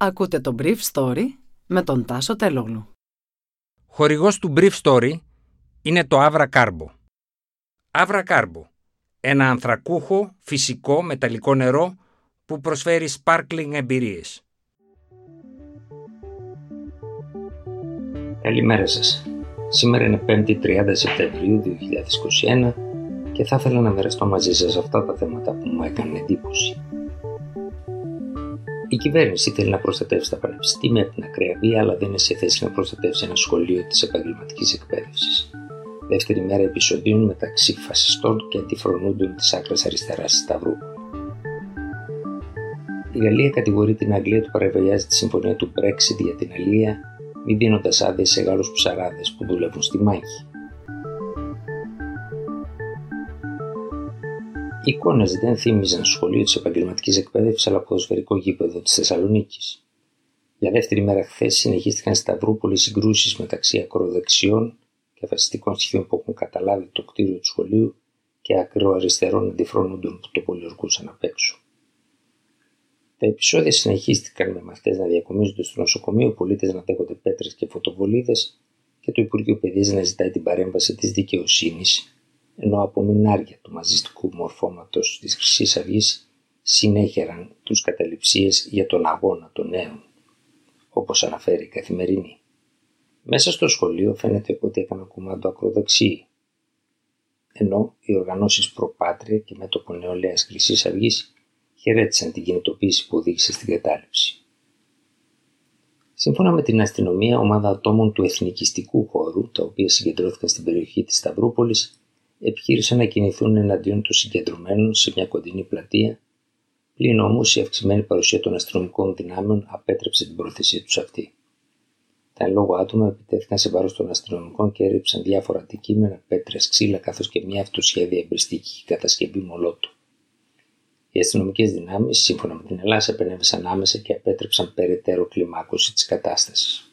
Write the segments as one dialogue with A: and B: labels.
A: Ακούτε το Brief Story με τον Τάσο Τελόγλου.
B: Χορηγός του Brief Story είναι το Avra Carbo. Avra Carbo, ένα ανθρακούχο, φυσικό, μεταλλικό νερό που προσφέρει sparkling εμπειρίες.
C: Καλημέρα σας. Σήμερα είναι 5η 30 Σεπτεμβρίου 2021 και θα ήθελα να μοιραστώ μαζί σας αυτά τα θέματα που μου έκανε εντύπωση. Η κυβέρνηση θέλει να προστατεύσει τα πανεπιστήμια από την ακραία βία, αλλά δεν είναι σε θέση να προστατεύσει ένα σχολείο της επαγγελματικής εκπαίδευσης. Δεύτερη μέρα επεισοδίων μεταξύ φασιστών και αντιφρονούντων της άκρας αριστεράς στη Σταυρούπολη. Η Γαλλία κατηγορεί την Αγγλία του παραβιάζει τη συμφωνία του Brexit για την Αλία, μη δίνοντας άδειε σε Γάλλους ψαράδες που δουλεύουν στη μάχη. Εικόνες δεν θύμιζαν σχολείο της επαγγελματικής εκπαίδευσης αλλά ποδοσφαιρικό γήπεδο της Θεσσαλονίκης. Για δεύτερη μέρα χθες συνεχίστηκαν στη Σταυρούπολη συγκρούσεις μεταξύ ακροδεξιών και φασιστικών στοιχείων που έχουν καταλάβει το κτίριο του σχολείου και ακροαριστερών αντιφρόνοντων που το πολιορκούσαν απ' έξω. Τα επεισόδια συνεχίστηκαν με μαθητές να διακομίζονται στο νοσοκομείο, πολίτες να δέχονται πέτρες και φωτοβολίδες και το Υπουργείο Παιδείας να ζητάει την παρέμβαση της δικαιοσύνης ενώ από μηνάρια του μαζιστικού μορφώματος της χρυσής αυγής συνέχεραν τους καταληψίες για τον αγώνα των νέων, όπως αναφέρει η Καθημερινή. Μέσα στο σχολείο φαίνεται ότι έκαναν κουμάντο ακροδεξιοί, ενώ οι οργανώσεις προπάτρια και μέτωπο νεολαίας χρυσής αυγής χαιρέτησαν την κινητοποίηση που οδήγησε στην κατάληψη. Σύμφωνα με την αστυνομία, ομάδα ατόμων του εθνικιστικού χώρου, τα οποία συγκεντρώθηκαν στην περιοχή της Σταυρούπολης, επιχείρησαν να κινηθούν εναντίον των συγκεντρωμένων σε μια κοντινή πλατεία, πλην όμως η αυξημένη παρουσία των αστυνομικών δυνάμεων απέτρεψε την πρόθεσή τους αυτή. Τα εν λόγω άτομα επιτέθηκαν σε βάρος των αστυνομικών και έριψαν διάφορα αντικείμενα, πέτρες, ξύλα καθώς και μια αυτοσχέδια εμπριστική κατασκευή μολότου. Οι αστυνομικές δυνάμεις, σύμφωνα με την Ελλάδα, επενέβησαν άμεσα και απέτρεψαν περαιτέρω κλιμάκωση της κατάστασης.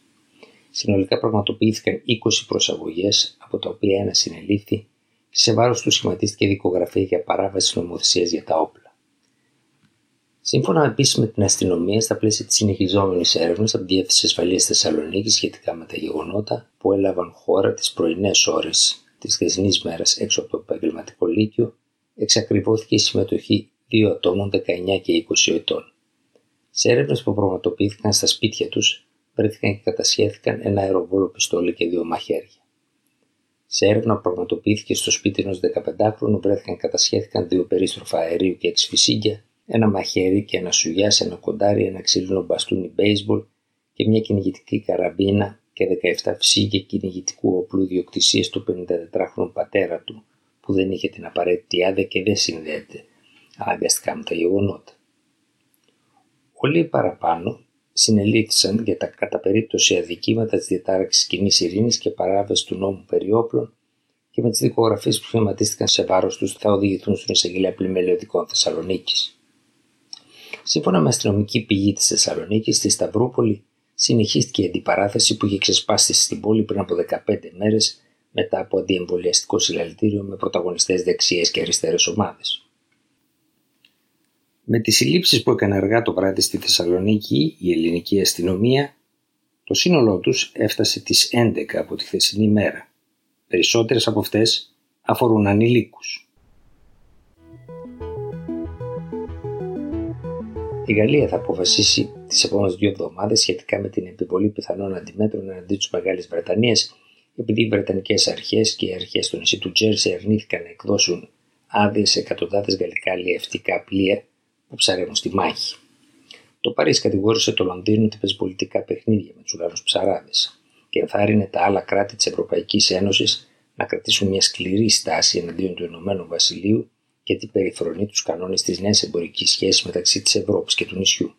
C: Συνολικά πραγματοποιήθηκαν 20 προσαγωγές, από τα οποία ένα συνελήφθη και σε βάρος του σχηματίστηκε δικογραφία για παράβαση νομοθεσίας για τα όπλα. Σύμφωνα επίσης με την αστυνομία, στα πλαίσια της συνεχιζόμενης έρευνας από τη Διεύθυνση Ασφαλείας Θεσσαλονίκης σχετικά με τα γεγονότα που έλαβαν χώρα τις πρωινές ώρες της χθεσινής μέρας έξω από το επαγγελματικό λύκειο, εξακριβώθηκε η συμμετοχή δύο ατόμων 19 και 20 ετών. Σε έρευνες που πραγματοποιήθηκαν στα σπίτια τους, βρέθηκαν και κατασχέθηκαν ένα αεροβόλο πιστόλι και δύο μαχαίρια. Σε έρευνα που πραγματοποιήθηκε στο σπίτι ενός 15χρονου βρέθηκαν κατασχέθηκαν δύο περίστροφα αερίου και έξι φυσίγγια, ένα μαχαίρι και ένα σουγιά σε ένα κοντάρι, ένα ξύλινο μπαστούνι baseball και μια κυνηγητική καραμπίνα και 17 φυσίγγια κυνηγητικού οπλού διοκτησία του 54χρονου πατέρα του, που δεν είχε την απαραίτητη άδεια και δεν συνδέεται αναγκαστικά με τα γεγονότα. Όλοι οι παραπάνω συνελήφθησαν για τα κατά περίπτωση αδικήματα της διατάραξης κοινής ειρήνης και παράβασης του νόμου περί όπλων και με τις δικογραφίες που σχηματίστηκαν σε βάρος τους θα οδηγηθούν στην εισαγγελία πλημελιωδικών Θεσσαλονίκης. Σύμφωνα με αστυνομική πηγή της Θεσσαλονίκης, στη Σταυρούπολη συνεχίστηκε η αντιπαράθεση που είχε ξεσπάσει στην πόλη πριν από 15 μέρες μετά από αντιεμβολιαστικό συλλαλητήριο με πρωταγωνιστές δεξιές και αριστερές ομάδες. Με τις συλλήψεις που έκανε αργά το βράδυ στη Θεσσαλονίκη η ελληνική αστυνομία, το σύνολό τους έφτασε τις 11 από τη χθεσινή μέρα. Περισσότερες από αυτές αφορούν ανηλίκους. Η Γαλλία θα αποφασίσει τις επόμενες δύο εβδομάδες σχετικά με την επιβολή πιθανών αντιμέτρων εναντί της Μεγάλης Βρετανίας επειδή οι Βρετανικές αρχές και οι αρχές του νησί του Τζέρσι αρνήθηκαν να εκδώσουν άδειες σε εκατοντάδες γαλλικά αλλιευτικά πλοία που ψαρεύουν στη μάχη. Το Παρίσι κατηγόρησε το Λονδίνο ότι παίζει πολιτικά παιχνίδια με τους Γάλλου ψαράδες και ενθάρρυνε τα άλλα κράτη της Ευρωπαϊκής Ένωσης να κρατήσουν μια σκληρή στάση εναντίον του Ηνωμένου Βασιλείου γιατί περιφρονεί τους κανόνες της νέας εμπορικής σχέσης μεταξύ της Ευρώπης και του νησιού.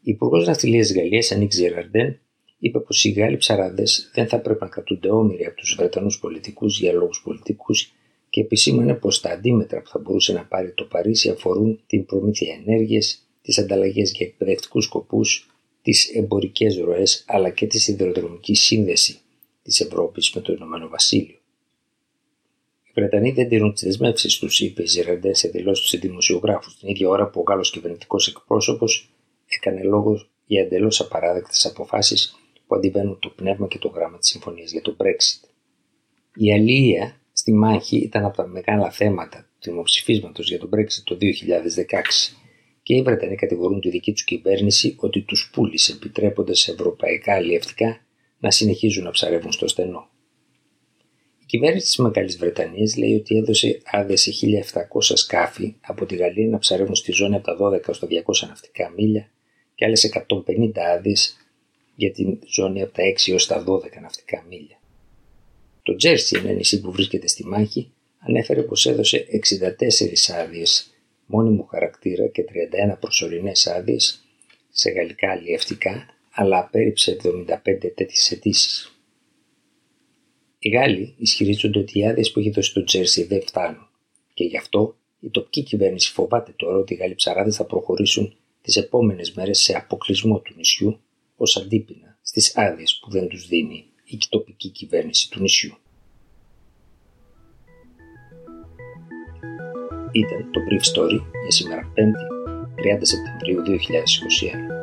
C: Η Υπουργός Ναυτιλίας της Γαλλίας, Ανίξ Ζεραρντέν, είπε πως οι Γάλλοι ψαράδες δεν θα πρέπει να κρατούνται όμοιροι από τους Βρετανούς πολιτικούς για λόγους πολιτικούς και επισήμανε πως τα αντίμετρα που θα μπορούσε να πάρει το Παρίσι αφορούν την προμήθεια ενέργειας, τις ανταλλαγές για εκπαιδευτικούς σκοπούς, τις εμπορικές ροές αλλά και τη σιδηροδρομική σύνδεση της Ευρώπης με το Ηνωμένο Βασίλειο. Οι Βρετανοί δεν τηρούν τις δεσμεύσεις τους, είπε η Ζεραντέ σε δηλώσεις σε δημοσιογράφους την ίδια ώρα που ο Γάλλος κυβερνητικός εκπρόσωπος έκανε λόγος για εντελώς απαράδεκτες αποφάσεις που αντιβαίνουν το πνεύμα και το γράμμα της συμφωνίας για το Brexit. Η αλληλεία στη μάχη ήταν από τα μεγάλα θέματα του δημοψηφίσματος για το Brexit το 2016 και οι Βρετανοί κατηγορούν τη δική τους κυβέρνηση ότι τους πούλησε επιτρέποντας σε ευρωπαϊκά αλλιευτικά να συνεχίζουν να ψαρεύουν στο στενό. Η κυβέρνηση της Μεγάλης Βρετανίας λέει ότι έδωσε άδεια σε 1.700 σκάφη από τη Γαλλία να ψαρεύουν στη ζώνη από τα 12 στα 200 ναυτικά μίλια και άλλες 150 άδειες για τη ζώνη από τα 6 έως τα 12 ναυτικά μίλια. Το Τζέρσι, ένα νησί που βρίσκεται στη μάχη, ανέφερε πως έδωσε 64 άδειες μόνιμου χαρακτήρα και 31 προσωρινές άδειες σε γαλλικά αλλιευτικά, αλλά απέρριψε 75 τέτοιες αιτήσεις. Οι Γάλλοι ισχυρίζονται ότι οι άδειες που έχει δώσει το Τζέρσι δεν φτάνουν και γι' αυτό η τοπική κυβέρνηση φοβάται τώρα ότι οι Γάλλοι ψαράδες θα προχωρήσουν τις επόμενες μέρες σε αποκλεισμό του νησιού ως αντίπεινα στις άδειες που δεν τους δίνει η τοπική κυβέρνηση του νησιού. Ήταν το Brief Story για σήμερα 5η 30 Σεπτεμβρίου 2021.